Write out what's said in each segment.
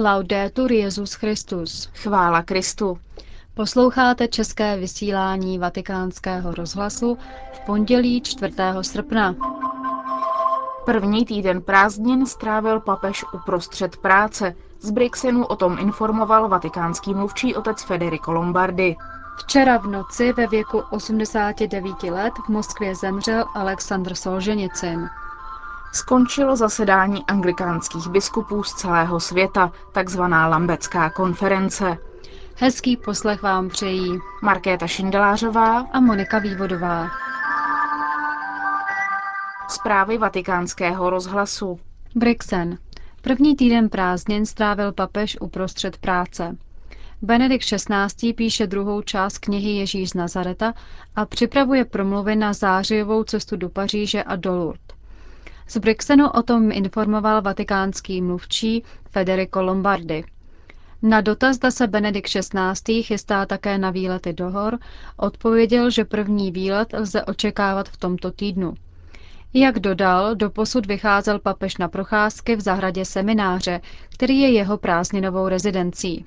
Laudetur Jezus Christus. Chvála Kristu. Posloucháte české vysílání Vatikánského rozhlasu v pondělí 4. srpna. První týden prázdnin strávil papež uprostřed práce. Z Brixenu o tom informoval vatikánský mluvčí otec Federico Lombardi. Včera v noci ve věku 89 let v Moskvě zemřel Aleksandr Solženicin. Skončilo zasedání anglikánských biskupů z celého světa, takzvaná Lambecká konference. Hezký poslech vám přejí Markéta Šindelářová a Monika Vývodová. Zprávy vatikánského rozhlasu. Brixen. První týden prázdnin strávil papež uprostřed práce. Benedikt XVI. píše druhou část knihy Ježíš z Nazareta a připravuje promluvy na zářijovou cestu do Paříže a do Lourdes. Z Brixenu o tom informoval vatikánský mluvčí Federico Lombardi. Na dotaz, zda se Benedikt XVI. chystá také na výlety do hor, odpověděl, že první výlet lze očekávat v tomto týdnu. Jak dodal, doposud vycházel papež na procházky v zahradě semináře, který je jeho prázdninovou rezidencí.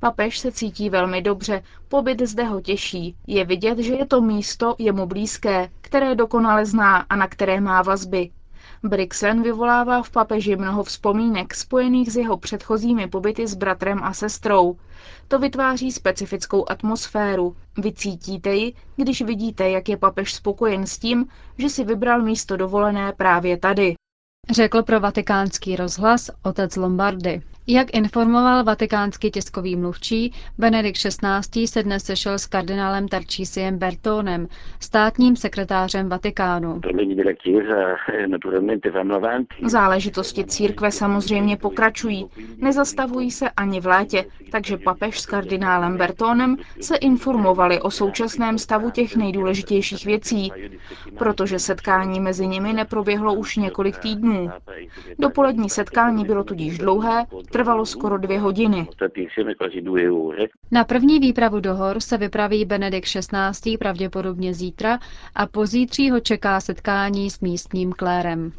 Papež se cítí velmi dobře, pobyt zde ho těší. Je vidět, že je to místo jemu blízké, které dokonale zná a na které má vazby. Brixen vyvolává v papeži mnoho vzpomínek spojených s jeho předchozími pobyty s bratrem a sestrou. To vytváří specifickou atmosféru. Vycítíte ji, když vidíte, jak je papež spokojen s tím, že si vybral místo dovolené právě tady. Řekl pro vatikánský rozhlas otec Lombardy. Jak informoval vatikánský tiskový mluvčí, Benedikt XVI. se dnes sešel s kardinálem Tarčísiem Bertónem, státním sekretářem Vatikánu. Záležitosti církve samozřejmě pokračují, nezastavují se ani v létě, takže papež s kardinálem Bertónem se informovali o současném stavu těch nejdůležitějších věcí, protože setkání mezi nimi neproběhlo už několik týdnů. Dopolední setkání bylo tudíž dlouhé, trvalo skoro dvě hodiny. Na první výpravu do hor se vypraví Benedikt XVI. pravděpodobně zítra a pozítří ho čeká setkání s místním klérem.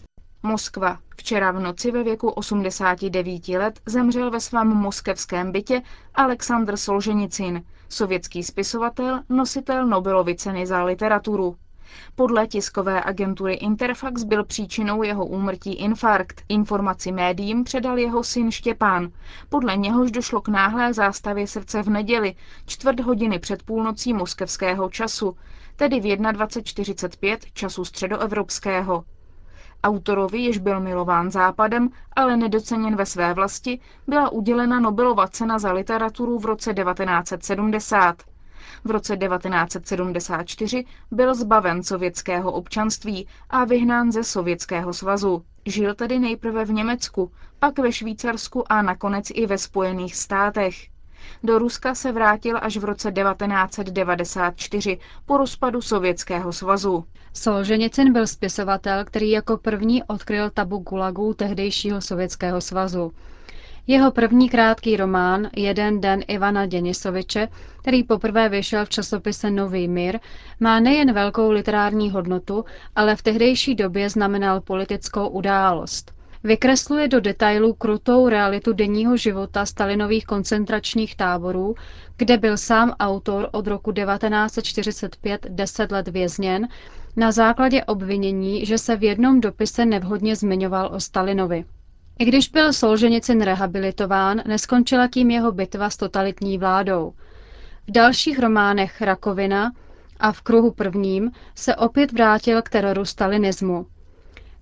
Moskva. Včera v noci ve věku 89 let zemřel ve svém moskevském bytě Aleksandr Solženicin, sovětský spisovatel, nositel Nobelovy ceny za literaturu. Podle tiskové agentury Interfax byl příčinou jeho úmrtí infarkt. Informaci médiím předal jeho syn Štěpán. Podle něhož došlo k náhlé zástavě srdce v neděli, čtvrt hodiny před půlnocí moskevského času, tedy v 21.45 času středoevropského. Autorovi, jež byl milován západem, ale nedoceněn ve své vlasti, byla udělena Nobelova cena za literaturu v roce 1970. V roce 1974 byl zbaven sovětského občanství a vyhnán ze Sovětského svazu. Žil tedy nejprve v Německu, pak ve Švýcarsku a nakonec i ve Spojených státech. Do Ruska se vrátil až v roce 1994 po rozpadu Sovětského svazu. Solženicin byl spisovatel, který jako první odkryl tabu gulagů tehdejšího Sovětského svazu. Jeho první krátký román Jeden den Ivana Denisoviče, který poprvé vyšel v časopise Nový mír, má nejen velkou literární hodnotu, ale v tehdejší době znamenal politickou událost. Vykresluje do detailů krutou realitu denního života Stalinových koncentračních táborů, kde byl sám autor od roku 1945 deset let vězněn na základě obvinění, že se v jednom dopise nevhodně zmiňoval o Stalinovi. I když byl Solženicin rehabilitován, neskončila tím jeho bitva s totalitní vládou. V dalších románech Rakovina a v kruhu prvním se opět vrátil k teroru stalinismu.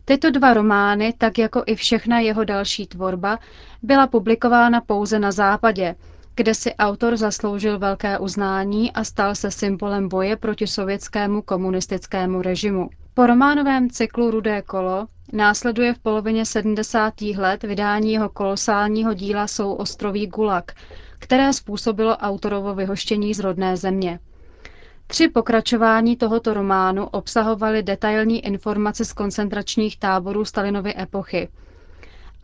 Tyto dva romány, tak jako i všechna jeho další tvorba, byla publikována pouze na západě, kde si autor zasloužil velké uznání a stal se symbolem boje proti sovětskému komunistickému režimu. Po románovém cyklu Rudé kolo následuje v polovině 70. let vydání jeho kolosálního díla Sou ostroví Gulag, které způsobilo autorovo vyhoštění z rodné země. Tři pokračování tohoto románu obsahovaly detailní informace z koncentračních táborů Stalinovy epochy.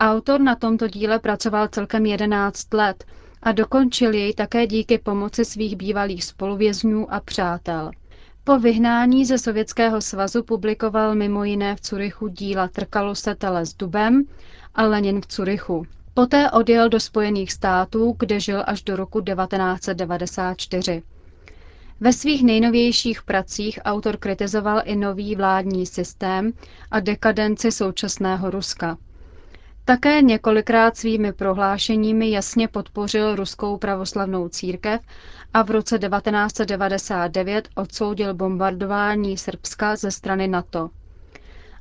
Autor na tomto díle pracoval celkem 11 let a dokončil jej také díky pomoci svých bývalých spoluvězňů a přátel. Po vyhnání ze Sovětského svazu publikoval mimo jiné v Curychu díla Trkalo se tele s dubem a Lenin v Curychu. Poté odjel do Spojených států, kde žil až do roku 1994. Ve svých nejnovějších pracích autor kritizoval i nový vládní systém a dekadenci současného Ruska. Také několikrát svými prohlášeními jasně podpořil ruskou pravoslavnou církev a v roce 1999 odsoudil bombardování Srbska ze strany NATO.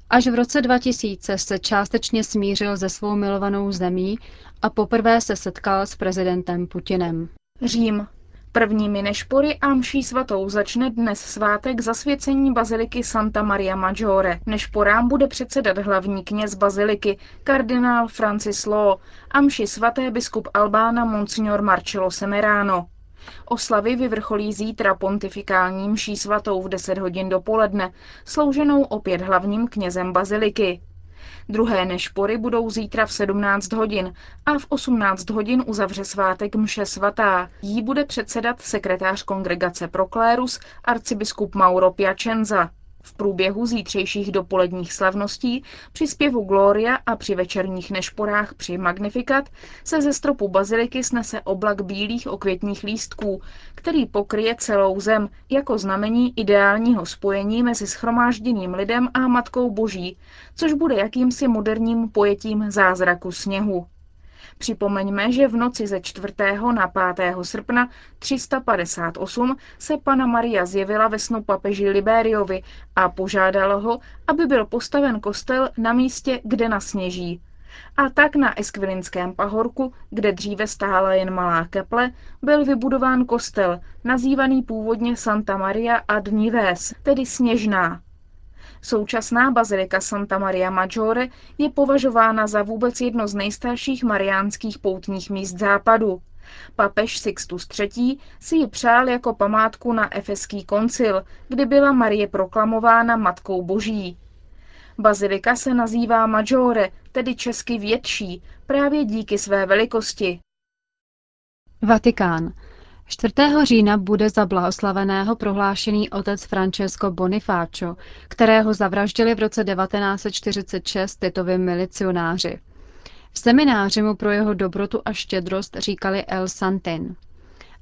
Až v roce 2000 se částečně smířil se svou milovanou zemí a poprvé se setkal s prezidentem Putinem. Řím. Prvními nešpory a mší svatou začne dnes svátek zasvěcení baziliky Santa Maria Maggiore. Nešporám bude předsedat hlavní kněz baziliky, kardinál Francis Law a mši svaté biskup Albána Monsignor Marcello Semerano. Oslavy vyvrcholí zítra pontifikální mší svatou v 10 hodin dopoledne, slouženou opět hlavním knězem baziliky. Druhé nešpory budou zítra v 17 hodin a v 18 hodin uzavře svátek mše svatá. Jí bude předsedat sekretář kongregace Proklérus arcibiskup Mauro Piacenza. V průběhu zítřejších dopoledních slavností, při zpěvu Gloria a při večerních nešporách při Magnifikat se ze stropu baziliky snese oblak bílých okvětních lístků, který pokryje celou zem jako znamení ideálního spojení mezi schromážděným lidem a Matkou Boží, což bude jakýmsi moderním pojetím zázraku sněhu. Připomeňme, že v noci ze 4. na 5. srpna 358 se pana Maria zjevila ve snu papeži Liberiovi a požádala ho, aby byl postaven kostel na místě, kde nasněží. A tak na Eskvilinském pahorku, kde dříve stála jen malá keple, byl vybudován kostel, nazývaný původně Santa Maria ad Nives, tedy sněžná. Současná bazilika Santa Maria Maggiore je považována za vůbec jedno z nejstarších mariánských poutních míst západu. Papež Sixtus III. si ji přál jako památku na Efeský koncil, kdy byla Marie proklamována Matkou Boží. Bazilika se nazývá Maggiore, tedy česky větší, právě díky své velikosti. Vatikán. 4. října bude za blahoslaveného prohlášený otec Francesco Bonifacio, kterého zavraždili v roce 1946 titovi milicionáři. V semináři mu pro jeho dobrotu a štědrost říkali El Santin.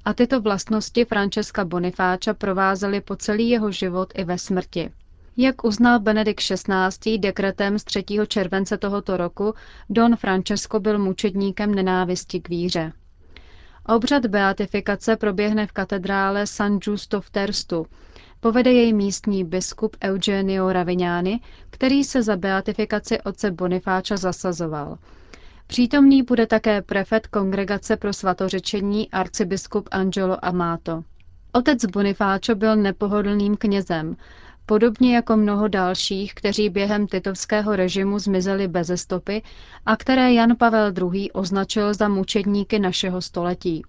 A tyto vlastnosti Francesca Bonifáča provázely po celý jeho život i ve smrti. Jak uznal Benedikt XVI. dekretem z 3. července tohoto roku, Don Francesco byl mučedníkem nenávisti k víře. Obřad beatifikace proběhne v katedrále San Giusto v Terstu. Povede jej místní biskup Eugenio Ravignani, který se za beatifikaci otce Bonifáča zasazoval. Přítomný bude také prefet Kongregace pro svatořečení arcibiskup Angelo Amato. Otec Bonifáčo byl nepohodlným knězem, podobně jako mnoho dalších, kteří během titovského režimu zmizeli bez stopy a které Jan Pavel II. označil za mučedníky našeho století.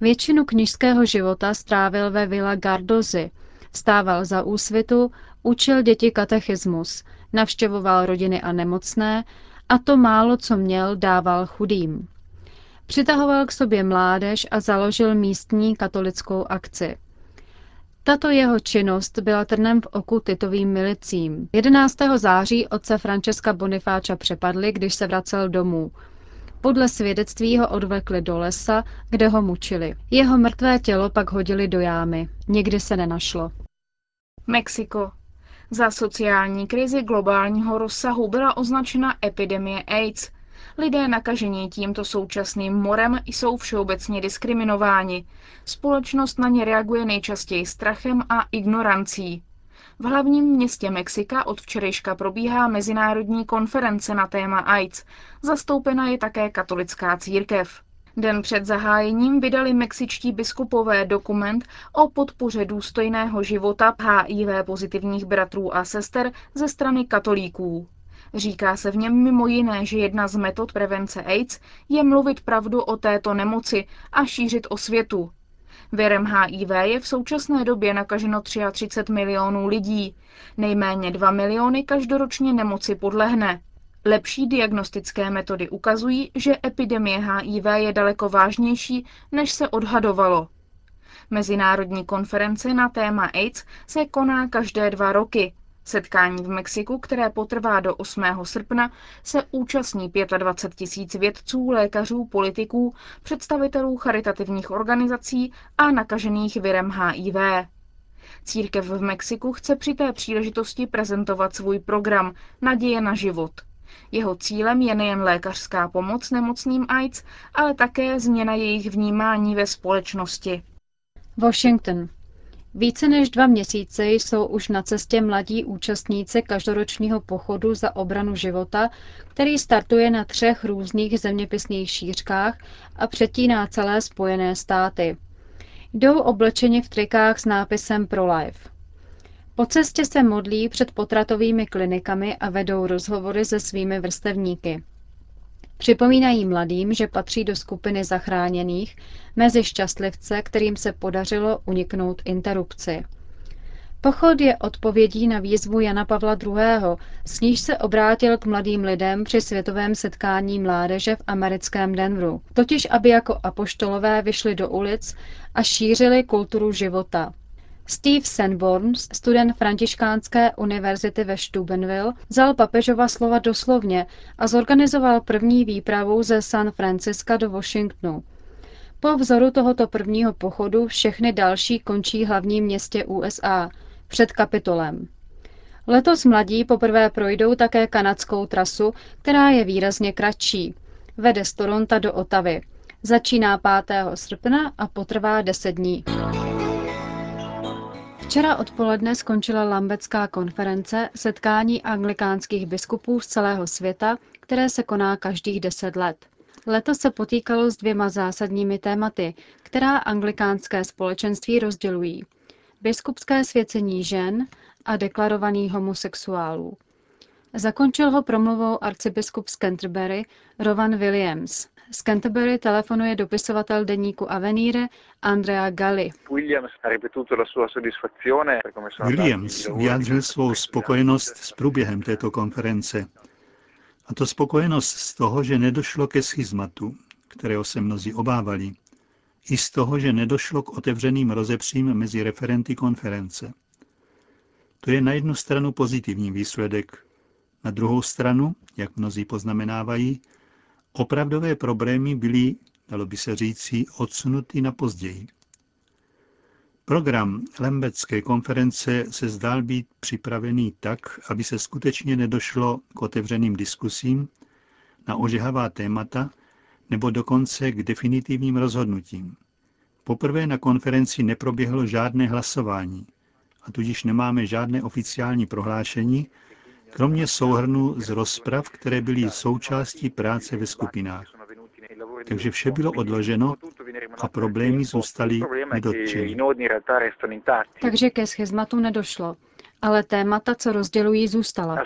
Většinu knižského života strávil ve Villa Gardozy, stával za úsvitu, učil děti katechismus, navštěvoval rodiny a nemocné a to málo, co měl, dával chudým. Přitahoval k sobě mládež a založil místní katolickou akci – tato jeho činnost byla trnem v oku titovým milicím. 11. září otce Francesca Bonifáča přepadli, když se vracel domů. Podle svědectví ho odvlekli do lesa, kde ho mučili. Jeho mrtvé tělo pak hodili do jámy. Nikdy se nenašlo. Mexiko. Za sociální krizi globálního rozsahu byla označena epidemie AIDS, Lidé nakažení tímto současným morem jsou všeobecně diskriminováni. Společnost na ně reaguje nejčastěji strachem a ignorancí. V hlavním městě Mexika od včerejška probíhá mezinárodní konference na téma AIDS. Zastoupena je také katolická církev. Den před zahájením vydali mexičtí biskupové dokument o podpoře důstojného života HIV pozitivních bratrů a sester ze strany katolíků. Říká se v něm mimo jiné, že jedna z metod prevence AIDS je mluvit pravdu o této nemoci a šířit osvětu. Věrem HIV je v současné době nakaženo 33 milionů lidí. Nejméně 2 miliony každoročně nemoci podlehne. Lepší diagnostické metody ukazují, že epidemie HIV je daleko vážnější, než se odhadovalo. Mezinárodní konference na téma AIDS se koná každé dva roky Setkání v Mexiku, které potrvá do 8. srpna, se účastní 25 tisíc vědců, lékařů, politiků, představitelů charitativních organizací a nakažených virem HIV. Církev v Mexiku chce při té příležitosti prezentovat svůj program Naděje na život. Jeho cílem je nejen lékařská pomoc nemocným AIDS, ale také změna jejich vnímání ve společnosti. Washington. Více než dva měsíce jsou už na cestě mladí účastníci každoročního pochodu za obranu života, který startuje na třech různých zeměpisných šířkách a přetíná celé Spojené státy. Jdou oblečeni v trikách s nápisem Pro Life. Po cestě se modlí před potratovými klinikami a vedou rozhovory se svými vrstevníky. Připomínají mladým, že patří do skupiny zachráněných mezi šťastlivce, kterým se podařilo uniknout interrupci. Pochod je odpovědí na výzvu Jana Pavla II., s níž se obrátil k mladým lidem při světovém setkání mládeže v americkém Denveru, totiž aby jako apoštolové vyšli do ulic a šířili kulturu života. Steve Sanborn, student Františkánské univerzity ve Steubenville, vzal papežova slova doslovně a zorganizoval první výpravu ze San Franciska do Washingtonu. Po vzoru tohoto prvního pochodu všechny další končí hlavním městě USA, před Kapitolem. Letos mladí poprvé projdou také kanadskou trasu, která je výrazně kratší. Vede z Toronto do Otavy. Začíná 5. srpna a potrvá 10 dní. Včera odpoledne skončila Lambecká konference, setkání anglikánských biskupů z celého světa, které se koná každých deset let. Letos se potýkalo s dvěma zásadními tématy, která anglikánské společenství rozdělují. Biskupské svěcení žen a deklarovaný homosexuálů. Zakončil ho promluvou arcibiskup z Canterbury Rowan Williams. Z Canterbury telefonuje dopisovatel deníku Avenire Andrea Galli. Williams vyjádřil svou spokojenost s průběhem této konference. A to spokojenost z toho, že nedošlo ke schizmatu, kterého se mnozí obávali, i z toho, že nedošlo k otevřeným rozepřím mezi referenty konference. To je na jednu stranu pozitivní výsledek, na druhou stranu, jak mnozí poznamenávají, Opravdové problémy byly, dalo by se říci, odsunuty na později. Program Lembecké konference se zdál být připravený tak, aby se skutečně nedošlo k otevřeným diskusím na ožehavá témata nebo dokonce k definitivním rozhodnutím. Poprvé na konferenci neproběhlo žádné hlasování a tudíž nemáme žádné oficiální prohlášení, kromě souhrnu z rozprav, které byly součástí práce ve skupinách. Takže vše bylo odloženo a problémy zůstaly nedotčeny. Takže ke schizmatu nedošlo. Ale témata, co rozdělují, zůstala.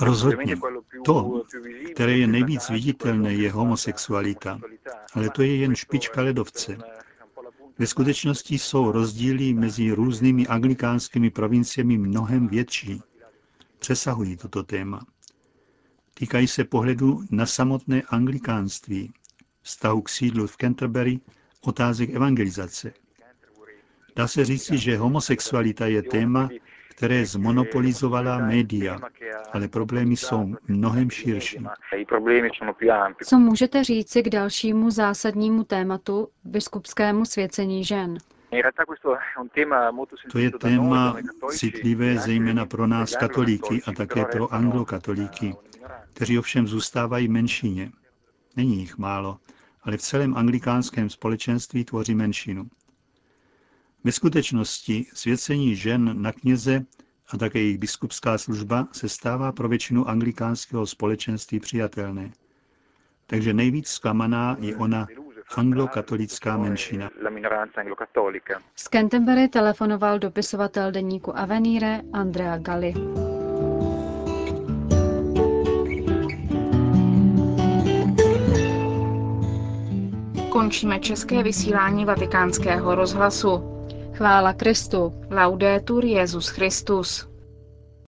Rozhodně. To, které je nejvíc viditelné, je homosexualita. Ale to je jen špička ledovce. Ve skutečnosti jsou rozdíly mezi různými anglikánskými provinciemi mnohem větší přesahují toto téma. Týkají se pohledu na samotné anglikánství, vztahu k sídlu v Canterbury, otázek evangelizace. Dá se říci, že homosexualita je téma, které zmonopolizovala média, ale problémy jsou mnohem širší. Co můžete říci k dalšímu zásadnímu tématu, biskupskému svěcení žen? To je téma citlivé zejména pro nás katolíky a také pro anglokatolíky, kteří ovšem zůstávají menšině. Není jich málo, ale v celém anglikánském společenství tvoří menšinu. Ve skutečnosti svěcení žen na kněze a také jejich biskupská služba se stává pro většinu anglikánského společenství přijatelné. Takže nejvíc zklamaná je ona anglokatolická menšina. Z Canterbury telefonoval dopisovatel deníku Avenire Andrea Galli. Končíme české vysílání vatikánského rozhlasu. Chvála Kristu. Laudetur Jezus Christus.